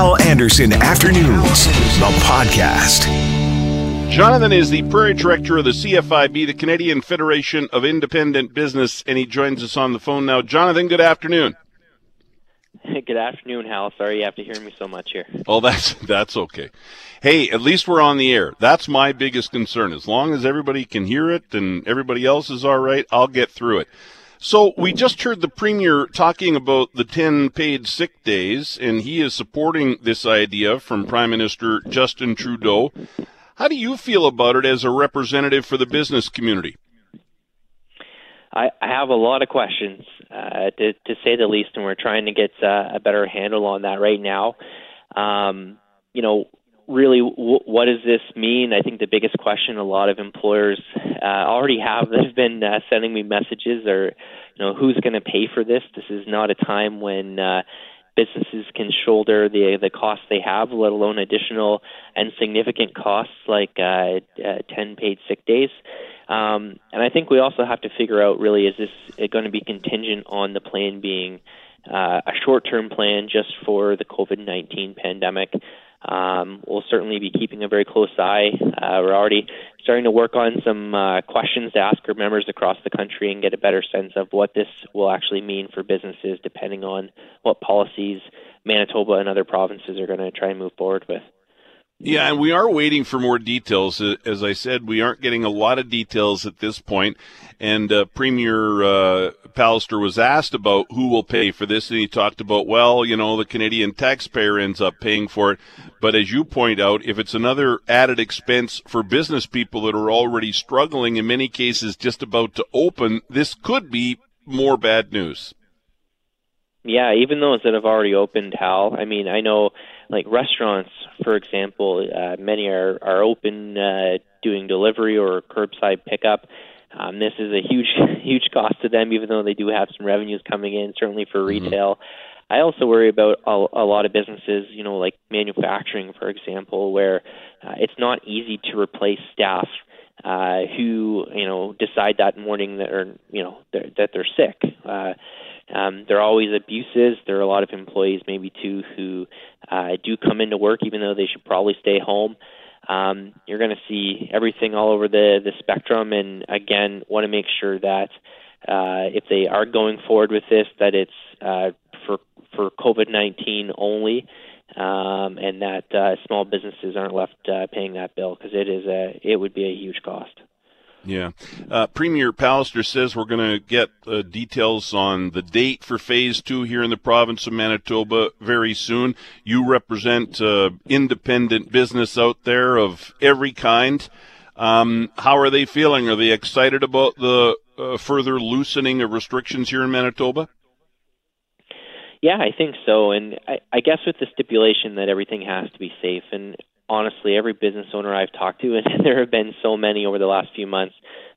Hal Anderson Afternoons, the podcast. Jonathan is the Prairie Director of the CFIB, the Canadian Federation of Independent Business, and he joins us on the phone now. Jonathan, good afternoon. Good afternoon, Hal. Sorry you have to hear me so much here. Oh, that's that's okay. Hey, at least we're on the air. That's my biggest concern. As long as everybody can hear it and everybody else is all right, I'll get through it. So we just heard the premier talking about the 10 paid sick days, and he is supporting this idea from Prime Minister Justin Trudeau. How do you feel about it as a representative for the business community? I, have a lot of questions, uh, to, to say the least, and we're trying to get uh, a better handle on that right now. Um, you know, really, w- what does this mean? I think the biggest question a lot of employers uh, already have that have been uh, sending me messages are, you know, who's going to pay for this? This is not a time when uh, businesses can shoulder the the costs they have, let alone additional and significant costs like uh, uh, 10 paid sick days. Um, and I think we also have to figure out really is this going to be contingent on the plan being uh, a short term plan just for the COVID 19 pandemic? Um, we'll certainly be keeping a very close eye. Uh, we're already starting to work on some uh, questions to ask our members across the country and get a better sense of what this will actually mean for businesses, depending on what policies Manitoba and other provinces are going to try and move forward with. Yeah, and we are waiting for more details. As I said, we aren't getting a lot of details at this point. And uh, Premier uh, Pallister was asked about who will pay for this, and he talked about, well, you know, the Canadian taxpayer ends up paying for it. But as you point out, if it's another added expense for business people that are already struggling, in many cases just about to open, this could be more bad news. Yeah, even those that have already opened, Hal. I mean, I know like restaurants, for example, uh, many are are open uh, doing delivery or curbside pickup. Um, this is a huge huge cost to them, even though they do have some revenues coming in. Certainly for mm-hmm. retail. Mm-hmm. I also worry about a, a lot of businesses, you know, like manufacturing, for example, where uh, it's not easy to replace staff uh, who, you know, decide that morning that are, you know, they're, that they're sick. Uh, um, there are always abuses. There are a lot of employees, maybe too, who uh, do come into work even though they should probably stay home. Um, you're going to see everything all over the the spectrum, and again, want to make sure that uh, if they are going forward with this, that it's uh, for for COVID-19 only, um, and that uh, small businesses aren't left uh, paying that bill because it is a it would be a huge cost. Yeah. Uh, Premier Pallister says we're going to get uh, details on the date for phase two here in the province of Manitoba very soon. You represent uh, independent business out there of every kind. Um, how are they feeling? Are they excited about the uh, further loosening of restrictions here in Manitoba? Yeah, I think so. And I, I guess with the stipulation that everything has to be safe. And honestly, every business owner I've talked to, and there have been so many over the last few months,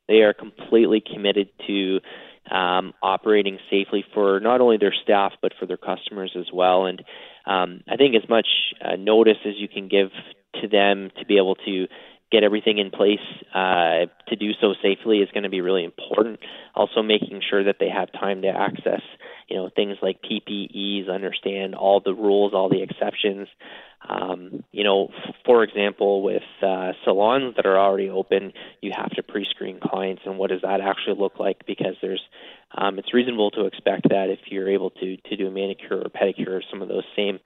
they are completely committed to um, operating safely for not only their staff but for their customers as well. And um, I think as much uh, notice as you can give to them to be able to get everything in place uh, to do so safely is going to be really important. Also, making sure that they have time to access, you know, things like PPEs, understand all the rules, all the exceptions, um, you know, for example, with uh, salons that are already open, you have to pre-screen clients, and what does that actually look like? Because there's, um, it's reasonable to expect that if you're able to to do a manicure or pedicure, some of those same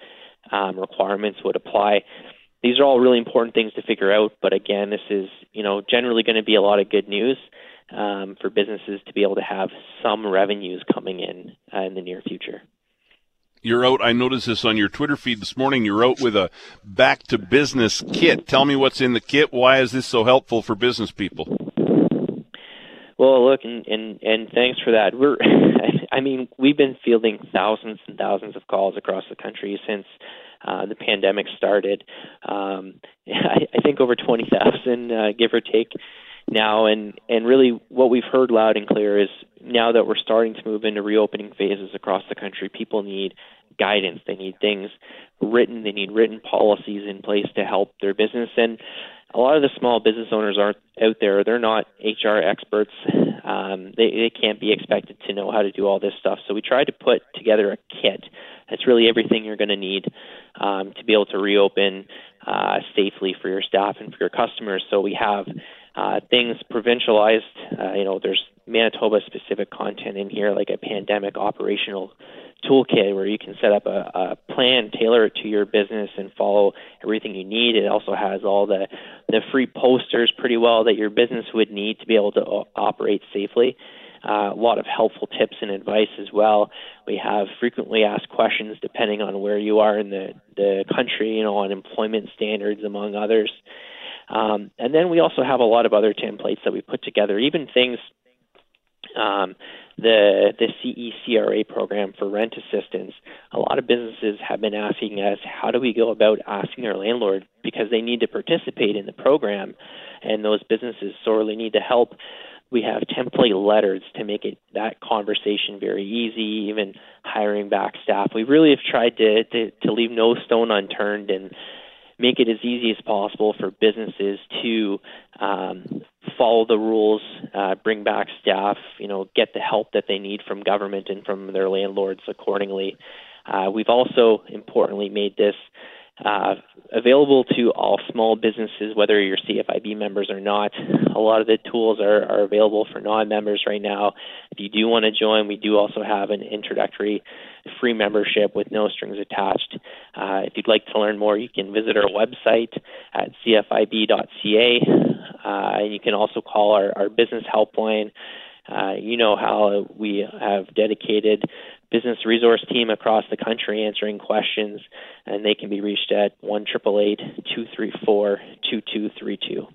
um, requirements would apply. These are all really important things to figure out, but again, this is you know generally going to be a lot of good news um, for businesses to be able to have some revenues coming in uh, in the near future. You're out. I noticed this on your Twitter feed this morning. You're out with a back to business kit. Tell me what's in the kit. Why is this so helpful for business people? Well, look, and and, and thanks for that. We're, I mean, we've been fielding thousands and thousands of calls across the country since uh, the pandemic started. Um, I, I think over twenty thousand, uh, give or take, now. And and really, what we've heard loud and clear is now that we're starting to move into reopening phases across the country, people need guidance. They need things written. They need written policies in place to help their business. And a lot of the small business owners aren't out there. They're not HR experts. Um, they, they can't be expected to know how to do all this stuff. So we tried to put together a kit that's really everything you're going to need um, to be able to reopen uh, safely for your staff and for your customers. So we have uh, things provincialized. Uh, you know, there's Manitoba specific content in here, like a pandemic operational toolkit where you can set up a, a plan, tailor it to your business, and follow everything you need. It also has all the the free posters pretty well that your business would need to be able to o- operate safely. Uh, a lot of helpful tips and advice as well. We have frequently asked questions depending on where you are in the the country, you know, on employment standards among others. Um, and then we also have a lot of other templates that we put together, even things um, the the CECRA program for rent assistance, a lot of businesses have been asking us, how do we go about asking our landlord because they need to participate in the program, and those businesses sorely need to help. We have template letters to make it that conversation very easy, even hiring back staff. We really have tried to, to, to leave no stone unturned and make it as easy as possible for businesses to um, follow the rules, uh, bring back staff, you know, get the help that they need from government and from their landlords accordingly. Uh, we've also importantly made this uh, available to all small businesses, whether you're CFIB members or not. A lot of the tools are, are available for non-members right now. If you do want to join, we do also have an introductory free membership with no strings attached. Uh, if you'd like to learn more, you can visit our website at cfib.ca, uh, and you can also call our, our business helpline. Uh, you know how we have dedicated business resource team across the country answering questions, and they can be reached at one triple eight two three four two two three two.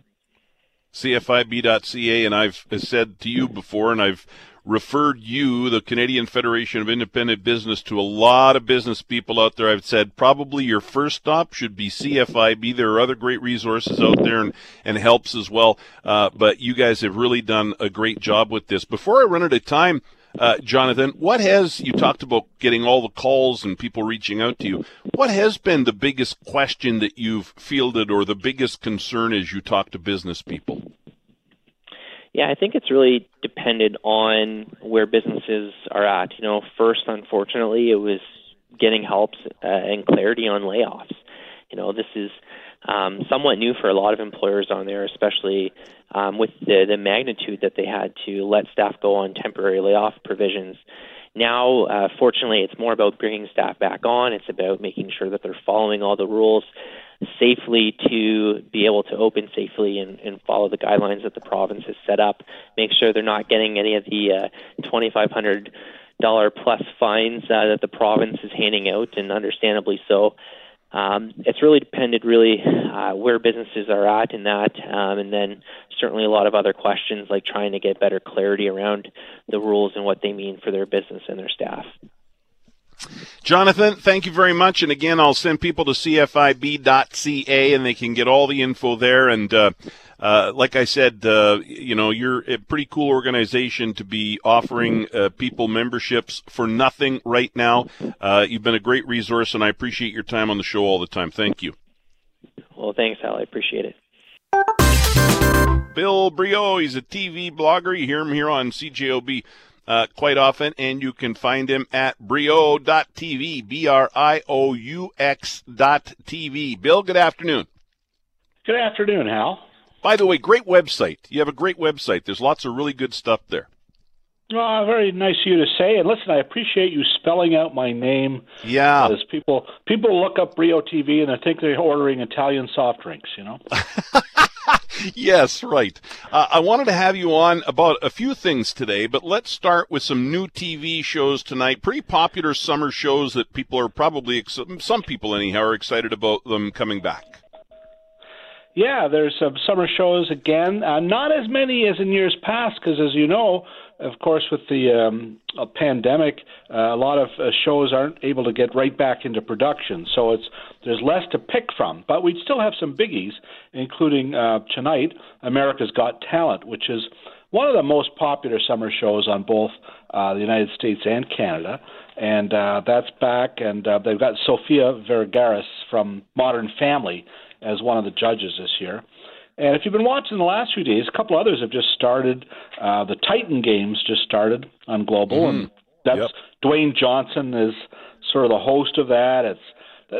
CFIB.ca, and I've said to you before, and I've referred you, the Canadian Federation of Independent Business, to a lot of business people out there. I've said probably your first stop should be CFIB. There are other great resources out there and, and helps as well. Uh, but you guys have really done a great job with this. Before I run out of time, uh, Jonathan, what has you talked about getting all the calls and people reaching out to you? What has been the biggest question that you've fielded, or the biggest concern as you talk to business people? Yeah, I think it's really depended on where businesses are at. You know, first, unfortunately, it was getting help uh, and clarity on layoffs. You know, this is um, somewhat new for a lot of employers on there, especially um, with the, the magnitude that they had to let staff go on temporary layoff provisions. Now, uh, fortunately, it's more about bringing staff back on. It's about making sure that they're following all the rules safely to be able to open safely and, and follow the guidelines that the province has set up. Make sure they're not getting any of the uh, 2,500 dollar plus fines uh, that the province is handing out, and understandably so. Um, it's really depended really uh, where businesses are at in that, um, and then certainly a lot of other questions like trying to get better clarity around the rules and what they mean for their business and their staff. Jonathan, thank you very much. And again, I'll send people to cfib.ca and they can get all the info there. And uh, uh, like I said, uh, you know, you're a pretty cool organization to be offering uh, people memberships for nothing right now. Uh, you've been a great resource, and I appreciate your time on the show all the time. Thank you. Well, thanks, Al. I appreciate it. Bill Brioux, he's a TV blogger. You hear him here on CJOB uh, quite often, and you can find him at brioux.tv, B R I O U X dot TV. Bill, good afternoon. Good afternoon, Hal. By the way, great website. You have a great website. There's lots of really good stuff there. Well, very nice of you to say. And listen, I appreciate you spelling out my name. Yeah. Because people people look up Brio TV and they think they're ordering Italian soft drinks. You know. yes, right. Uh, I wanted to have you on about a few things today, but let's start with some new TV shows tonight. Pretty popular summer shows that people are probably, some people anyhow, are excited about them coming back. Yeah, there's some summer shows again. Uh, not as many as in years past, because as you know, of course, with the um, pandemic, uh, a lot of uh, shows aren't able to get right back into production. So it's there's less to pick from. But we still have some biggies, including uh, tonight, America's Got Talent, which is one of the most popular summer shows on both uh, the United States and Canada. And uh, that's back, and uh, they've got Sofia Vergara from Modern Family as one of the judges this year. And if you've been watching the last few days, a couple others have just started. Uh, the Titan Games just started on Global, mm-hmm. and that's yep. Dwayne Johnson is sort of the host of that. It's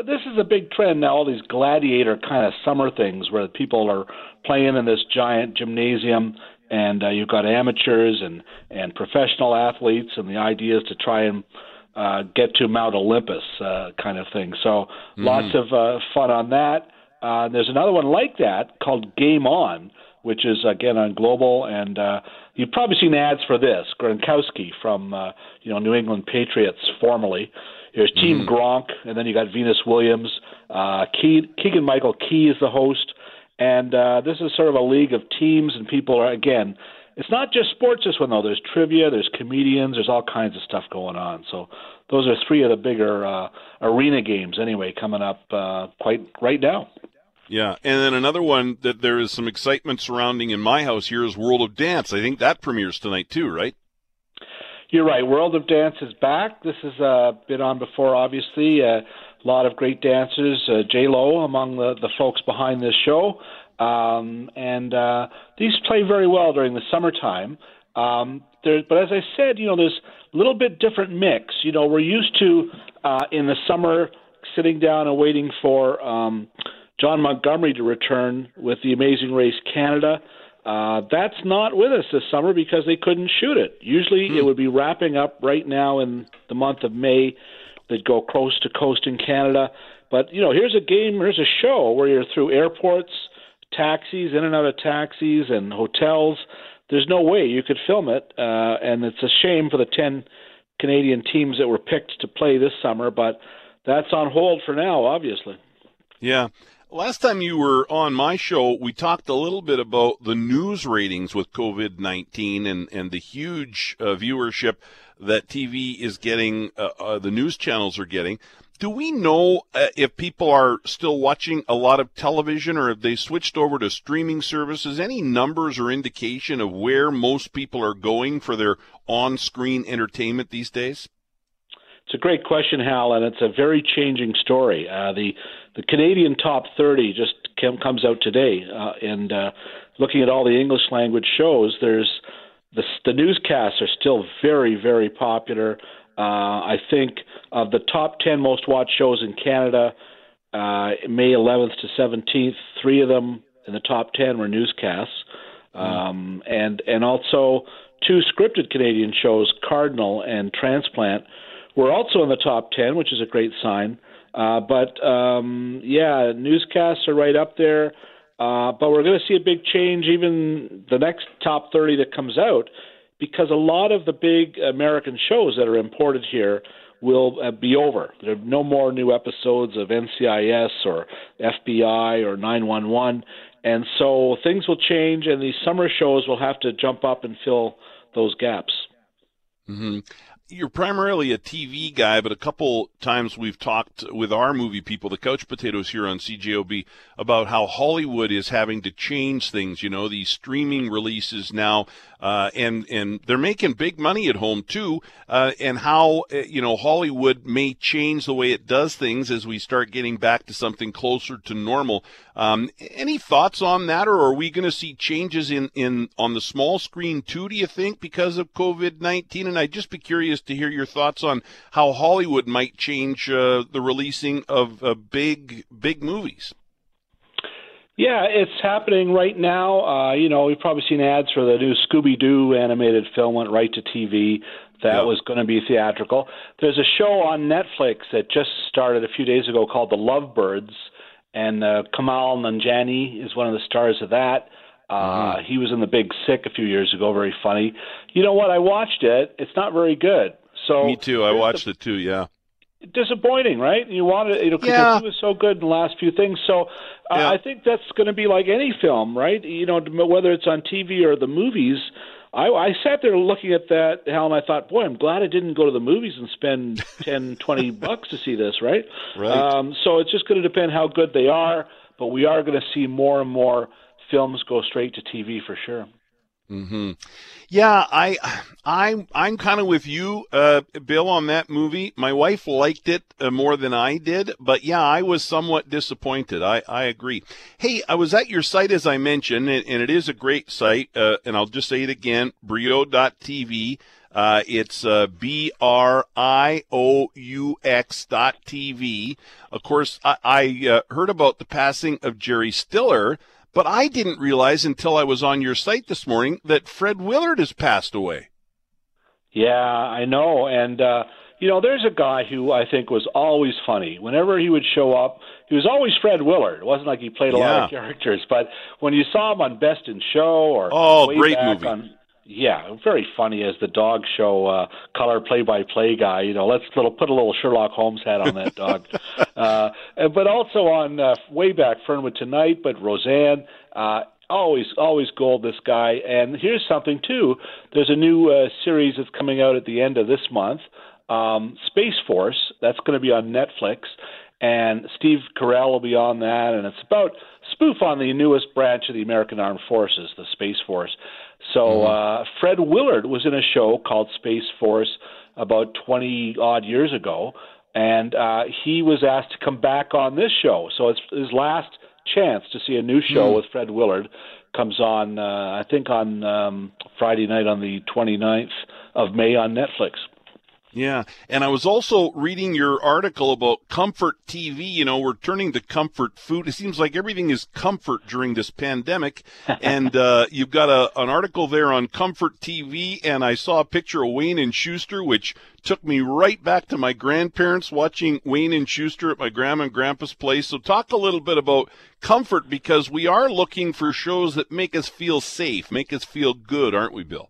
this is a big trend now. All these gladiator kind of summer things where people are playing in this giant gymnasium, and uh, you've got amateurs and and professional athletes, and the idea is to try and uh, get to Mount Olympus, uh, kind of thing. So mm-hmm. lots of uh, fun on that. Uh, there's another one like that called Game On, which is again on Global, and uh, you've probably seen ads for this. Gronkowski from uh, you know New England Patriots formerly. There's Team mm-hmm. Gronk, and then you got Venus Williams. Uh, Keegan Michael Key is the host, and uh, this is sort of a league of teams and people are again. It's not just sports this one though. There's trivia, there's comedians, there's all kinds of stuff going on. So those are three of the bigger uh, arena games anyway coming up uh, quite right now. Yeah, and then another one that there is some excitement surrounding in my house here is World of Dance. I think that premieres tonight too, right? You're right. World of Dance is back. This has uh, been on before, obviously. Uh, a lot of great dancers. Uh, J Lo among the, the folks behind this show, um, and uh, these play very well during the summertime. Um, there, but as I said, you know, there's a little bit different mix. You know, we're used to uh, in the summer sitting down and waiting for um, Jon Montgomery to return with the Amazing Race Canada. Uh, that's not with us this summer because they couldn't shoot it. Usually hmm. it would be wrapping up right now in the month of May. They'd go coast to coast in Canada. But, you know, here's a game, here's a show where you're through airports, taxis, in and out of taxis, and hotels. There's no way you could film it. Uh, and it's a shame for the 10 Canadian teams that were picked to play this summer, but that's on hold for now, obviously. Yeah. Last time you were on my show, we talked a little bit about the news ratings with COVID 19 and, and the huge uh, viewership that TV is getting, uh, uh, the news channels are getting. Do we know uh, if people are still watching a lot of television or have they switched over to streaming services? Any numbers or indication of where most people are going for their on screen entertainment these days? It's a great question, Hal, and it's a very changing story. Uh, the the Canadian top 30 just came, comes out today, uh, and uh, looking at all the English language shows, there's the, the newscasts are still very, very popular. Uh, I think of the top 10 most watched shows in Canada, uh, May 11th to 17th, three of them in the top 10 were newscasts, um, and and also two scripted Canadian shows, Cardinal and Transplant, were also in the top 10, which is a great sign. Uh, but um, yeah, newscasts are right up there. Uh, but we're going to see a big change even the next top 30 that comes out because a lot of the big American shows that are imported here will uh, be over. There are no more new episodes of NCIS or FBI or 911. And so things will change, and these summer shows will have to jump up and fill those gaps. Mm-hmm you're primarily a TV guy, but a couple times we've talked with our movie people, the Couch Potatoes here on CJOB, about how Hollywood is having to change things. You know, these streaming releases now uh, and and they're making big money at home too. Uh, and how uh, you know Hollywood may change the way it does things as we start getting back to something closer to normal. Um, any thoughts on that, or are we going to see changes in in on the small screen too? Do you think because of COVID nineteen? And I'd just be curious to hear your thoughts on how Hollywood might change uh, the releasing of uh, big big movies. Yeah, it's happening right now. Uh, you know, we've probably seen ads for the new Scooby Doo animated film went right to TV. That yep. was going to be theatrical. There's a show on Netflix that just started a few days ago called The Lovebirds, and uh, Kumail Nanjiani is one of the stars of that. Uh, mm-hmm. He was in The Big Sick a few years ago. Very funny. You know what? I watched it. It's not very good. So me too. I watched the, it too. Yeah disappointing, right? You wanted, you know, because yeah. he was so good in the last few things. So uh, yeah. I think that's going to be like any film, right? You know, whether it's on TV or the movies. I, I sat there looking at that, Hal, and I thought, boy, I'm glad I didn't go to the movies and spend ten, twenty bucks to see this, right? Right. Um, so it's just going to depend how good they are, but we are going to see more and more films go straight to TV for sure. Mm-hmm. Yeah, I, I'm, I'm kind of with you, uh, Bill, on that movie. My wife liked it uh, more than I did, but yeah, I was somewhat disappointed. I, I agree. Hey, I was at your site as I mentioned, and, and it is a great site. Uh, and I'll just say it again: brioux.tv. Uh, it's uh, B R I O U X dot TV. Of course, I, I uh, heard about the passing of Jerry Stiller, but I didn't realize until I was on your site this morning that Fred Willard has passed away. Yeah, I know. And, uh, you know, there's a guy who I think was always funny. Whenever he would show up, he was always Fred Willard. It wasn't like he played a yeah. lot of characters, but when you saw him on Best in Show or oh, great movie. On, yeah, very funny as the dog show uh, color play-by-play guy. You know, let's little put a little Sherlock Holmes hat on that dog. uh, but also on uh, way back Fernwood Tonight, but Roseanne. Uh, always, always gold. This guy. And here's something too. There's a new uh, series that's coming out at the end of this month. Um, Space Force. That's going to be on Netflix, and Steve Carell will be on that. And it's about spoof on the newest branch of the American Armed Forces, the Space Force. So mm-hmm. uh, Fred Willard was in a show called Space Force about 20 odd years ago, and uh, he was asked to come back on this show. So it's his last chance to see a new show mm. with Fred Willard comes on, uh, I think, on um, Friday night on the 29th of May on Netflix. Yeah. And I was also reading your article about comfort TV. You know, we're turning to comfort food. It seems like everything is comfort during this pandemic. and uh, you've got a, an article there on comfort TV. And I saw a picture of Wayne and Schuster, which took me right back to my grandparents watching Wayne and Schuster at my grandma and grandpa's place. So talk a little bit about comfort because we are looking for shows that make us feel safe, make us feel good, aren't we, Bill?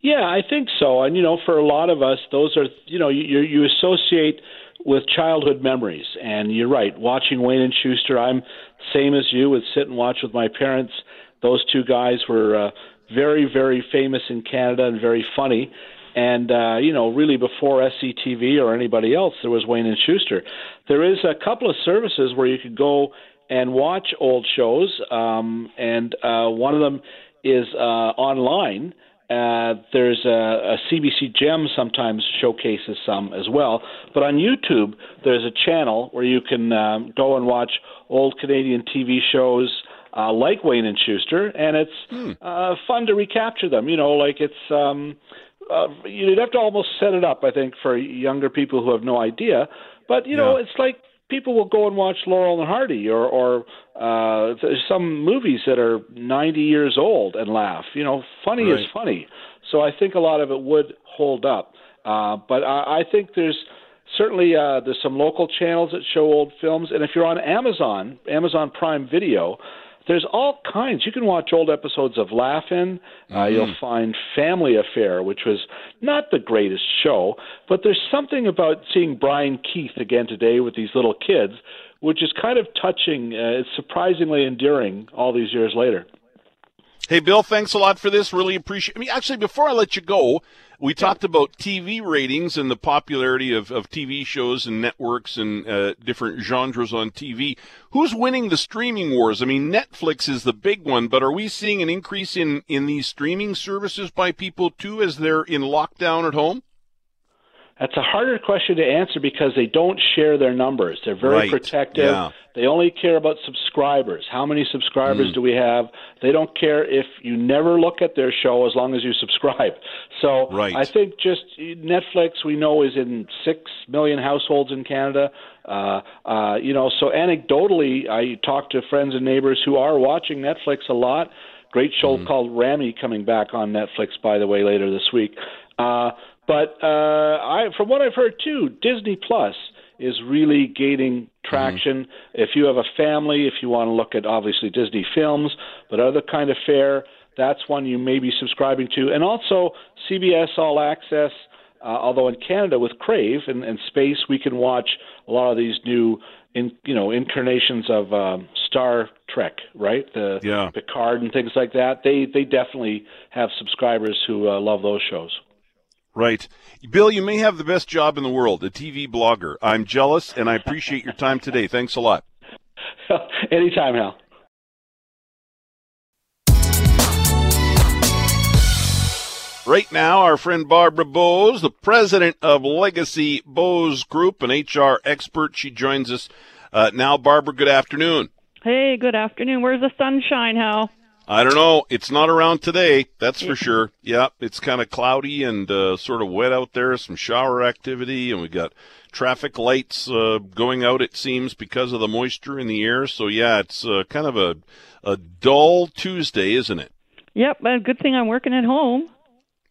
Yeah, I think so. And you know, for a lot of us, those are you know you you associate with childhood memories. And you're right, watching Wayne and Schuster, I'm same as you. Would sit and watch with my parents. Those two guys were uh, very very famous in Canada and very funny. And uh, you know, really before SCTV or anybody else, there was Wayne and Schuster. There is a couple of services where you could go and watch old shows, um, and uh, one of them is uh, online uh, there's a, a CBC Gem sometimes showcases some as well. But on YouTube, there's a channel where you can um, go and watch old Canadian TV shows uh, like Wayne and Schuster, and it's hmm. uh, fun to recapture them. You know, like it's um, uh, you'd have to almost set it up, I think, for younger people who have no idea. But you know, it's like people will go and watch Laurel and Hardy or or uh some movies that are 90 years old and laugh. You know, funny right. is funny. So I think a lot of it would hold up. Uh but I, I think there's certainly uh there's some local channels that show old films and if you're on Amazon, Amazon Prime Video, there's all kinds. You can watch old episodes of Laugh-In. Uh, mm-hmm. You'll find Family Affair, which was not the greatest show, but there's something about seeing Brian Keith again today with these little kids, which is kind of touching. Uh, it's surprisingly endearing all these years later. Hey, Bill, thanks a lot for this. Really appreciate. I mean, actually, before I let you go, we talked about TV ratings and the popularity of, of TV shows and networks and uh, different genres on TV. Who's winning the streaming wars? I mean, Netflix is the big one, but are we seeing an increase in, in these streaming services by people too as they're in lockdown at home? That's a harder question to answer because they don't share their numbers. They're very right. protective. Yeah. They only care about subscribers. How many subscribers mm. do we have? They don't care if you never look at their show as long as you subscribe. So right. I think just Netflix we know is in six million households in Canada. Uh, uh, you know, so anecdotally, I talk to friends and neighbors who are watching Netflix a lot. Great show mm. called Ramy coming back on Netflix, by the way, later this week. Uh, but uh, I, from what I've heard too, Disney Plus is really gaining traction. Mm-hmm. If you have a family, if you want to look at obviously Disney films, but other kind of fare, that's one you may be subscribing to. And also CBS All Access. Uh, although in Canada with Crave and, and Space, we can watch a lot of these new, in, you know, incarnations of um, Star Trek, right? The yeah. Picard and things like that. They they definitely have subscribers who uh, love those shows. Right. Bill, you may have the best job in the world, a TV blogger. I'm jealous, and I appreciate your time today. Thanks a lot. Anytime, Hal. Right now, our friend Barbara Bowes, the president of Legacy Bowes Group, an HR expert, she joins us uh, now. Barbara, good afternoon. Hey, good afternoon. Where's the sunshine, Hal? I don't know. It's not around today, that's for sure. Yeah, it's kind of cloudy and uh, sort of wet out there, some shower activity, and we got traffic lights uh, going out, it seems, because of the moisture in the air. So, yeah, it's uh, kind of a, a dull Tuesday, isn't it? Yep, but good thing I'm working at home.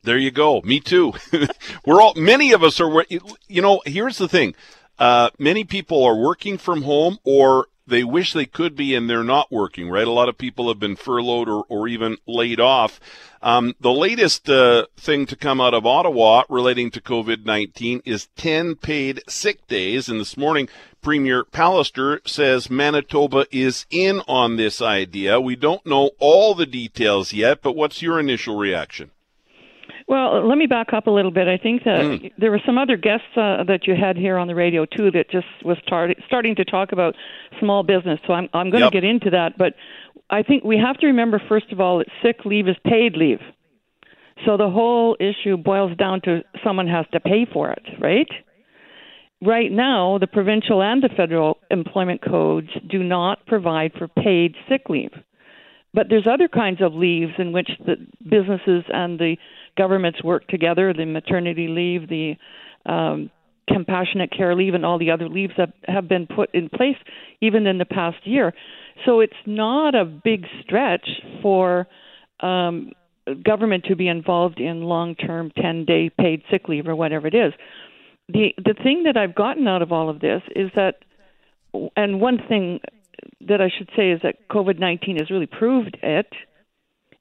There you go. Me too. We're all, many of us are, you know, here's the thing. Uh, many people are working from home or they wish they could be and they're not working, right? A lot of people have been furloughed or, or even laid off. Um, the latest uh, thing to come out of Ottawa relating to COVID 19 is 10 paid sick days. And this morning, Premier Pallister says Manitoba is in on this idea. We don't know all the details yet, but what's your initial reaction? Well, let me back up a little bit. I think that mm. there were some other guests uh, that you had here on the radio too that just was tar- starting to talk about small business. So I'm I'm going to yep. get into that, but I think we have to remember first of all that sick leave is paid leave. So the whole issue boils down to someone has to pay for it, right? Right now, the provincial and the federal employment codes do not provide for paid sick leave. But there's other kinds of leaves in which the businesses and the governments work together the maternity leave, the um, compassionate care leave, and all the other leaves that have been put in place even in the past year. So it's not a big stretch for um, government to be involved in long term 10 day paid sick leave or whatever it is. The, the thing that I've gotten out of all of this is that, and one thing that I should say is that COVID 19 has really proved it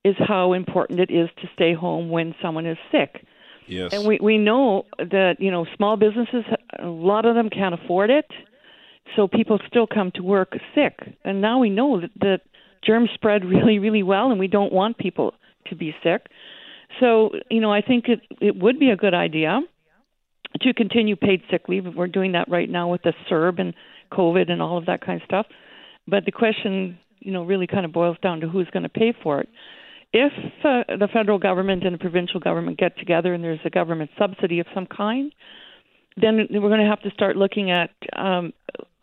is how important it is to stay home when someone is sick. Yes. And we, we know that, you know, small businesses, a lot of them can't afford it. So people still come to work sick. And now we know that, that germs spread really, really well, and we don't want people to be sick. So, you know, I think it, it would be a good idea to continue paid sick leave. We're doing that right now with the CERB and COVID and all of that kind of stuff. But the question, you know, really kind of boils down to who's going to pay for it if uh, the federal government and the provincial government get together and there's a government subsidy of some kind, then we're going to have to start looking at um,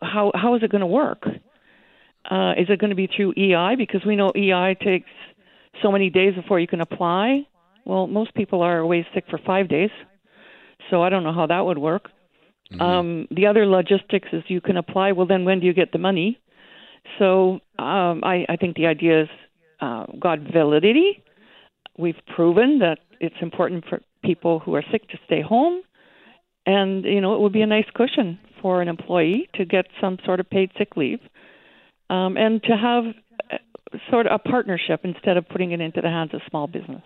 how how is it going to work? Uh, is it going to be through EI because we know EI takes so many days before you can apply? Well, most people are away sick for five days, so I don't know how that would work. Mm-hmm. Um, the other logistics is you can apply. Well, then when do you get the money? So um, I, I think the idea is uh, got validity. We've proven that it's important for people who are sick to stay home, and you know it would be a nice cushion for an employee to get some sort of paid sick leave, um, and to have uh, sort of a partnership instead of putting it into the hands of small business.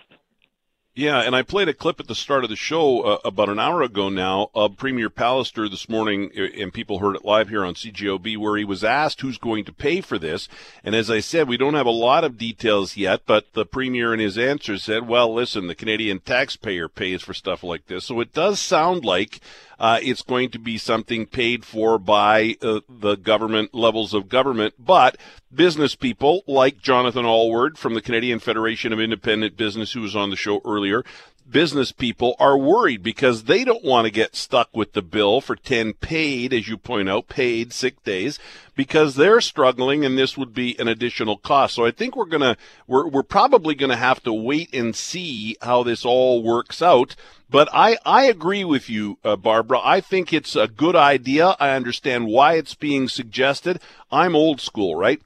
Yeah, and I played a clip at the start of the show uh, about an hour ago now of Premier Pallister this morning, and people heard it live here on CJOB, where he was asked who's going to pay for this. And as I said, we don't have a lot of details yet, but the Premier in his answer said, well, listen, the Canadian taxpayer pays for stuff like this. So it does sound like uh, it's going to be something paid for by uh, the government levels of government, but business people like Jonathan Alward from the Canadian Federation of Independent Business, who was on the show earlier, business people are worried because they don't want to get stuck with the bill for 10 paid, as you point out, paid sick days because they're struggling and this would be an additional cost. So I think we're going to, we're, we're probably going to have to wait and see how this all works out. But I, I agree with you, uh, Barbara. I think it's a good idea. I understand why it's being suggested. I'm old school, right?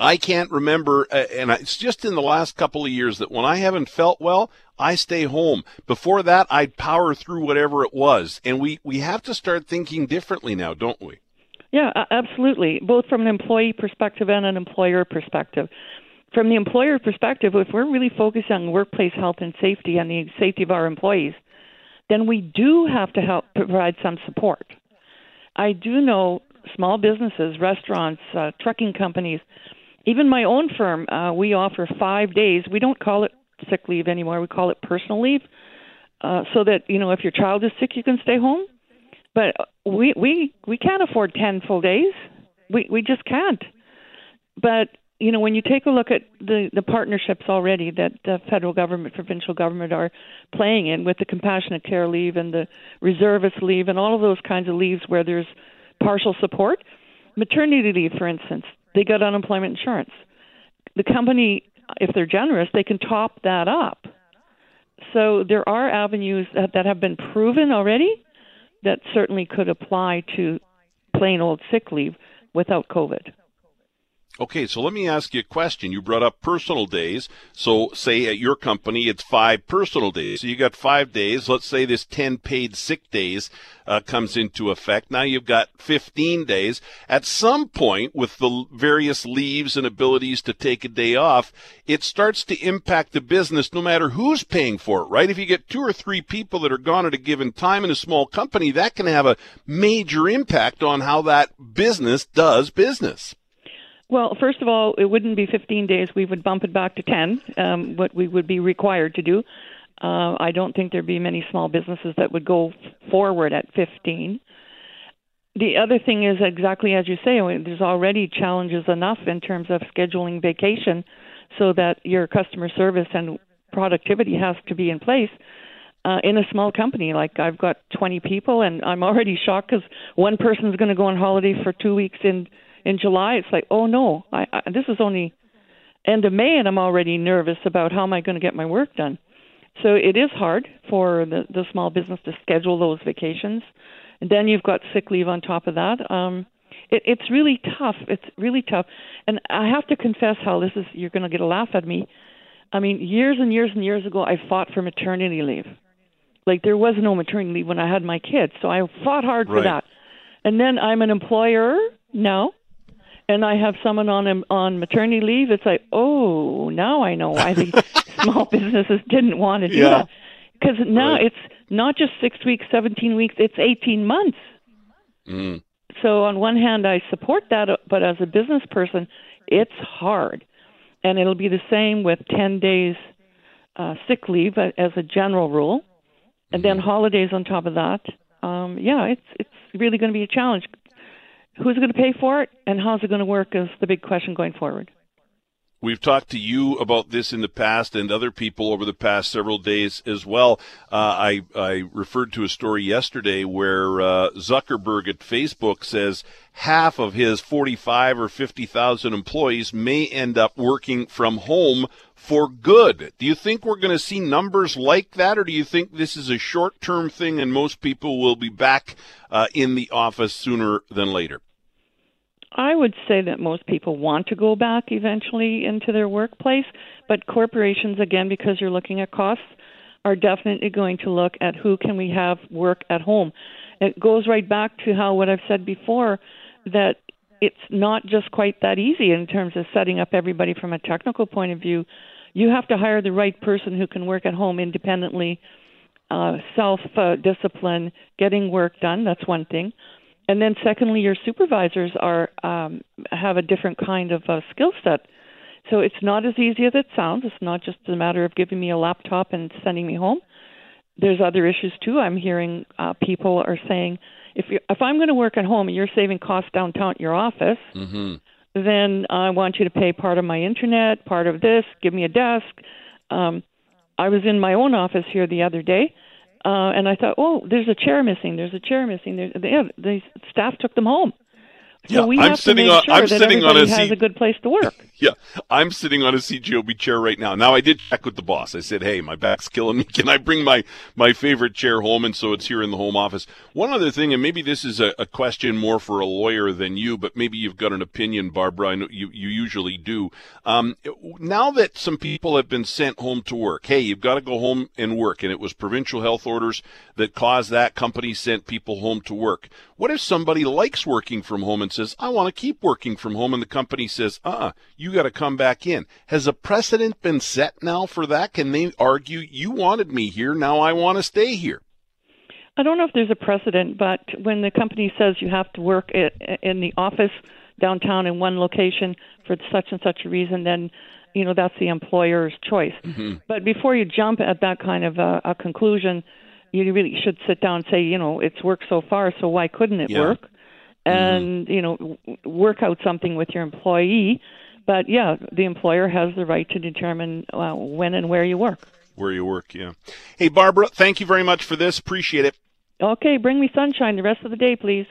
I can't remember, uh, and it's just in the last couple of years that when I haven't felt well, I stay home. Before that, I'd power through whatever it was. And we, we have to start thinking differently now, don't we? Yeah, absolutely. Both from an employee perspective and an employer perspective. From the employer perspective, if we're really focused on workplace health and safety and the safety of our employees, then we do have to help provide some support. I do know small businesses, restaurants, uh, trucking companies, even my own firm, uh, we offer five days. We don't call it sick leave anymore. We call it personal leave, uh, so that you know if your child is sick, you can stay home. But we we we can't afford ten full days. We we just can't. But you know, when you take a look at the, the partnerships already that the federal government, provincial government are playing in with the compassionate care leave and the reservist leave and all of those kinds of leaves where there's partial support, maternity leave, for instance, they got unemployment insurance. The company, if they're generous, they can top that up. So there are avenues that, that have been proven already that certainly could apply to plain old sick leave without COVID. Okay, so let me ask you a question. You brought up personal days. So, say at your company, it's five personal days. So you got five days. Let's say this 10 paid sick days uh, comes into effect. Now you've got 15 days. At some point, with the various leaves and abilities to take a day off, it starts to impact the business no matter who's paying for it, right? If you get two or three people that are gone at a given time in a small company, that can have a major impact on how that business does business. Well, first of all, it wouldn't be 15 days. We would bump it back to 10, um, what we would be required to do. Uh, I don't think there'd be many small businesses that would go forward at 15. The other thing is exactly as you say, there's already challenges enough in terms of scheduling vacation so that your customer service and productivity has to be in place. Uh, in a small company, like I've got 20 people, and I'm already shocked because one person's going to go on holiday for two weeks in in July, it's like, oh no, I, I, this is only end of May, and I'm already nervous about how am I going to get my work done. So it is hard for the, the small business to schedule those vacations, and then you've got sick leave on top of that. Um, it, it's really tough. It's really tough, and I have to confess, how this is you're going to get a laugh at me. I mean, years and years and years ago, I fought for maternity leave. Like there was no maternity leave when I had my kids, so I fought hard right. for that. And then I'm an employer now, and I have someone on on maternity leave, it's like, oh, now I know why the small businesses didn't want to do yeah. that. Because now right. it's not just six weeks, seventeen weeks; it's eighteen months. Mm. So on one hand, I support that, but as a business person, it's hard, and it'll be the same with ten days uh, sick leave as a general rule, and then Mm-hmm. holidays on top of that. Um, yeah, it's it's really going to be a challenge who's going to pay for it and how's it going to work is the big question going forward. We've talked to you about this in the past and other people over the past several days as well. Uh, I, I referred to a story yesterday where uh, Zuckerberg at Facebook says half of his 45 or 50,000 employees may end up working from home for good. Do you think we're going to see numbers like that, or do you think this is a short term thing and most people will be back uh, in the office sooner than later? I would say that most people want to go back eventually into their workplace, but corporations, again, because you're looking at costs, are definitely going to look at who can we have work at home. It goes right back to how what I've said before that it's not just quite that easy in terms of setting up everybody from a technical point of view. You have to hire the right person who can work at home independently, uh, self uh, discipline, getting work done. That's one thing and then secondly, your supervisors are um, have a different kind of uh, skill set. So it's not as easy as it sounds. It's not just a matter of giving me a laptop and sending me home. There's other issues too. I'm hearing uh, people are saying if you if I'm going to work at home and you're saving costs downtown at your office, mm-hmm. then I want you to pay part of my internet, part of this, give me a desk. Um, I was in my own office here the other day uh, and I thought, oh, there's a chair missing. There's a chair missing. There, they the staff took them home. So yeah, we I'm have sitting to make on. sure I'm that sitting on a has seat. a good place to work. Yeah, I'm sitting on a CJOB chair right now. Now I did check with the boss. I said, "Hey, my back's killing me. Can I bring my my favorite chair home?" And so it's here in the home office. One other thing, and maybe this is a, a question more for a lawyer than you, but maybe you've got an opinion, Barbara. I know you you usually do. Um, now that some people have been sent home to work, hey, you've got to go home and work, and it was provincial health orders that caused that. Company sent people home to work. What if somebody likes working from home and says, "I want to keep working from home," and the company says, "Uh, uh you got to come back in." Has a precedent been set now for that? Can they argue, "You wanted me here, now I want to stay here"? I don't know if there's a precedent, but when the company says you have to work in the office downtown in one location for such and such a reason, then you know that's the employer's choice. Mm-hmm. But before you jump at that kind of a, a conclusion, you really should sit down and say, you know, it's worked so far, so why couldn't it Yeah. work? And you know, work out something with your employee. but yeah, the employer has the right to determine uh, when and where you work. Where you work, yeah. Hey, Barbara, thank you very much for this. Appreciate it. Okay, bring me sunshine the rest of the day, please.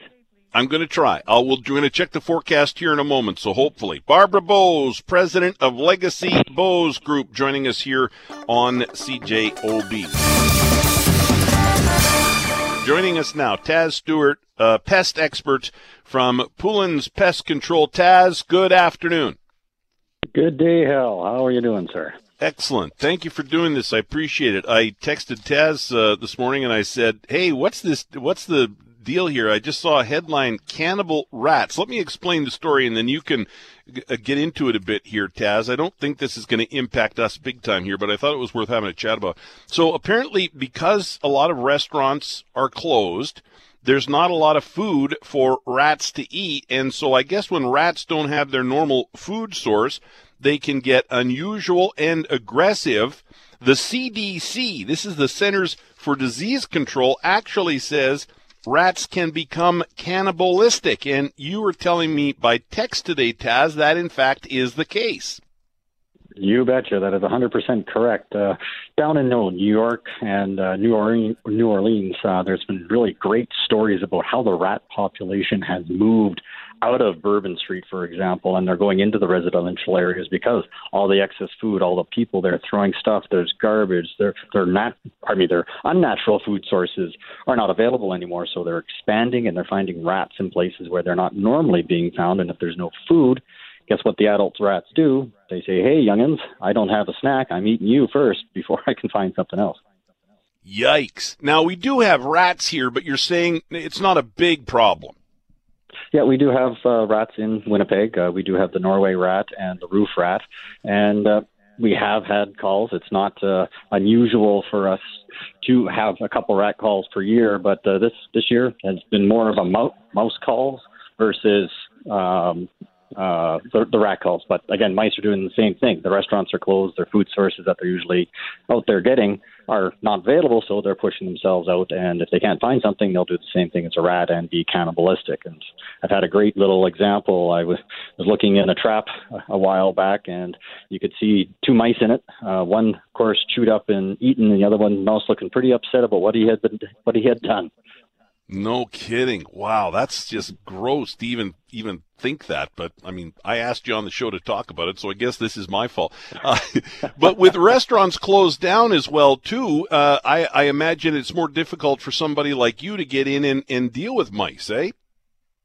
I'm going to try. I'll, we're going to check the forecast here in a moment, so hopefully. Barbara Bowes, president of Legacy Bowes Group, joining us here on CJOB. Joining us now, Taz Stewart, uh, pest expert from Poulin's Pest Control. Taz, good afternoon. Good day, Hal. How are you doing, sir? Excellent. Thank you for doing this. I appreciate it. I texted Taz uh, this morning and I said, "Hey, what's this? What's the deal here? I just saw a headline: cannibal rats." Let me explain the story, and then you can g- uh, get into it a bit here, Taz. I don't think this is going to impact us big time here, but I thought it was worth having a chat about. So apparently, because a lot of restaurants are closed. There's not a lot of food for rats to eat, and so I guess when rats don't have their normal food source, they can get unusual and aggressive. The CDC, this is the Centers for Disease Control, actually says rats can become cannibalistic. And you were telling me by text today, Taz, that in fact is the case. You betcha. That is 100% correct. Uh, down in New York and uh, New Orleans, New Orleans uh, there's been really great stories about how the rat population has moved out of Bourbon Street, for example, and they're going into the residential areas because all the excess food, all the people they're throwing stuff, there's garbage, they're they're not, pardon me, their unnatural food sources are not available anymore. So they're expanding and they're finding rats in places where they're not normally being found. And if there's no food, guess what the adult rats do? They say, "Hey, youngins, I don't have a snack. I'm eating you first before I can find something else." Yikes. Now, we do have rats here, but you're saying it's not a big problem. Yeah, we do have uh, rats in Winnipeg. Uh, we do have the Norway rat and the roof rat, and uh, we have had calls. It's not uh, unusual for us to have a couple rat calls per year, but uh, this this year has been more of a mouse, mouse calls versus um, uh, the, the rat calls. But again, mice are doing the same thing. The restaurants are closed. Their food sources that they're usually out there getting are not available, so they're pushing themselves out. And if they can't find something, they'll do the same thing as a rat and be cannibalistic. And I've had a great little example. I was, was looking in a trap a, while back, and you could see two mice in it. Uh, one, of course, chewed up and eaten, and the other one, mouse, looking pretty upset about what he had been, what he had done. No kidding. Wow, that's just gross to even even think that. But I mean, I asked you on the show to talk about it, so I guess this is my fault. Uh, but with restaurants closed down as well too, uh, I, I imagine it's more difficult for somebody like you to get in and, and deal with mice, eh?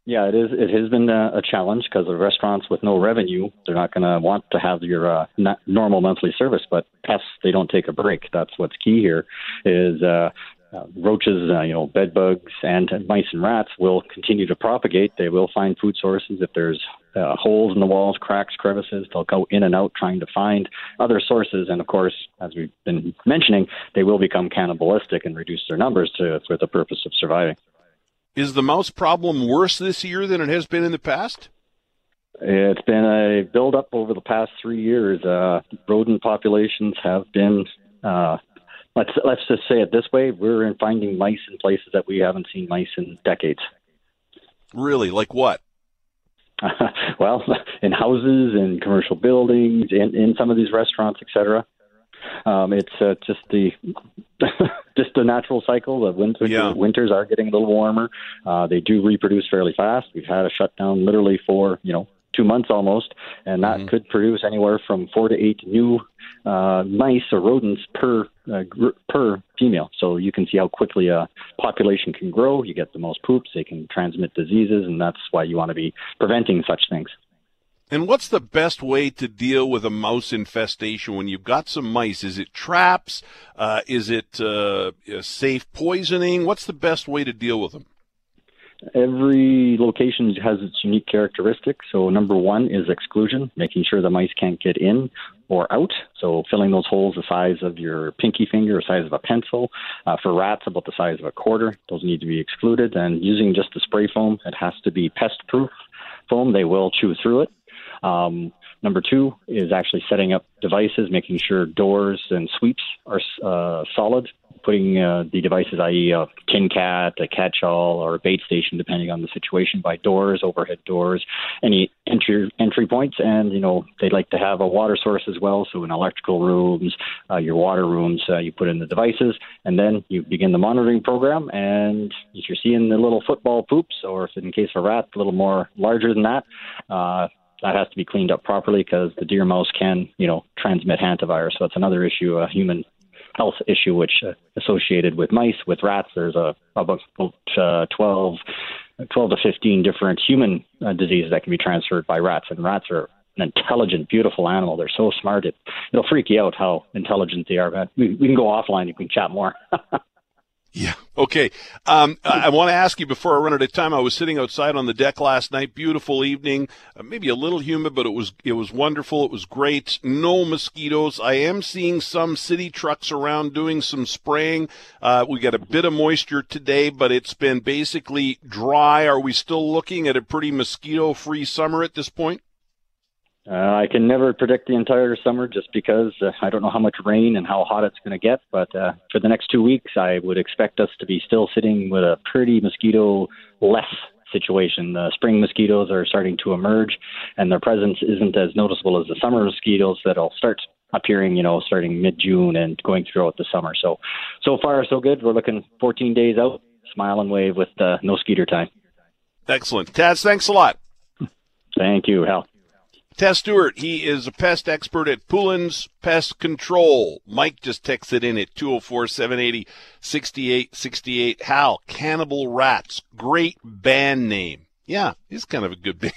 Yeah, it is. It has been a, a challenge because the restaurants with no revenue, they're not going to want to have your uh, normal monthly service. But pests, they don't take a break. That's what's key here. Is uh, uh, roaches, uh, you know, bed bugs, and mice and rats will continue to propagate. They will find food sources. If there's uh, holes in the walls, cracks, crevices, they'll go in and out trying to find other sources. And of course, as we've been mentioning, they will become cannibalistic and reduce their numbers to, for the purpose of surviving. Is the mouse problem worse this year than it has been in the past? It's been a build-up over the past three years. Uh, rodent populations have been uh, let's let's just say it this way: we're in finding mice in places that we haven't seen mice in decades. Really, like what? well, in houses, in commercial buildings, in in some of these restaurants, etc. Um, it's uh, just the just the natural cycle. The winter, Yeah. winters are getting a little warmer. Uh, they do reproduce fairly fast. We've had a shutdown literally for you know two months almost, and that could produce anywhere from four to eight new uh, mice or rodents per uh, gr- per female. So you can see how quickly a population can grow. You get the most poops. They can transmit diseases, and that's why you want to be preventing such things. And what's the best way to deal with a mouse infestation when you've got some mice? Is it traps? Uh, is it uh, safe poisoning? What's the best way to deal with them? Every location has its unique characteristics. So, number one is exclusion, making sure the mice can't get in or out. So, filling those holes the size of your pinky finger or size of a pencil. Uh, for rats, about the size of a quarter. Those need to be excluded. And using just the spray foam, it has to be pest proof foam. They will chew through it. Um, Number two is actually setting up devices, making sure doors and sweeps are uh, solid putting uh, the devices, i.e., a tin cat, a catch-all, or a bait station, depending on the situation, by doors, overhead doors, any entry entry points, and you know they like to have a water source as well. So in electrical rooms, uh, your water rooms, uh, you put in the devices, and then you begin the monitoring program. And if you're seeing the little football poops, or if in case of a rat, a little more larger than that. That has to be cleaned up properly because the deer mouse can, you know, transmit hantavirus. So it's another issue a human health issue which uh, associated with mice with rats. There's a about uh, 12 12 to 15 different human uh, diseases that can be transferred by rats and rats are an intelligent beautiful animal. They're so smart it it'll freak you out how intelligent they are. But we, we can go offline you can chat more Yeah. Okay. Um, I, I want to ask you before I run out of time. I was sitting outside on the deck last night. Beautiful evening. Uh, maybe a little humid, but it was it was wonderful. It was great. No mosquitoes. I am seeing some city trucks around doing some spraying. Uh, we got a bit of moisture today, but it's been basically dry. Are we still looking at a pretty mosquito-free summer at this point? Uh, I can never predict the entire summer just because uh, I don't know how much rain and how hot it's going to get. But uh, for the next two weeks, I would expect us to be still sitting with a pretty mosquito less situation. The spring mosquitoes are starting to emerge, and their presence isn't as noticeable as the summer mosquitoes that'll start appearing, you know, starting mid June and going throughout the summer. So, so far so good. We're looking 14 days out. Smile and wave with uh, no skeeter time. Excellent, Taz. Thanks a lot. Thank you, Hal. Taz Stuart, he is a pest expert at Poulin's Pest Control. Mike just texted in at 204 780 6868. Hal, Cannibal Rats. Great band name. Yeah, it's kind of a good band.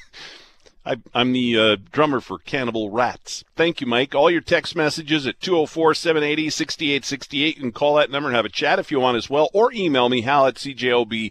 I, am the uh, drummer for Cannibal Rats. Thank you, Mike. All your text messages at 204 780 6868. You can call that number and have a chat if you want as well, or email me, hal at cjob.com.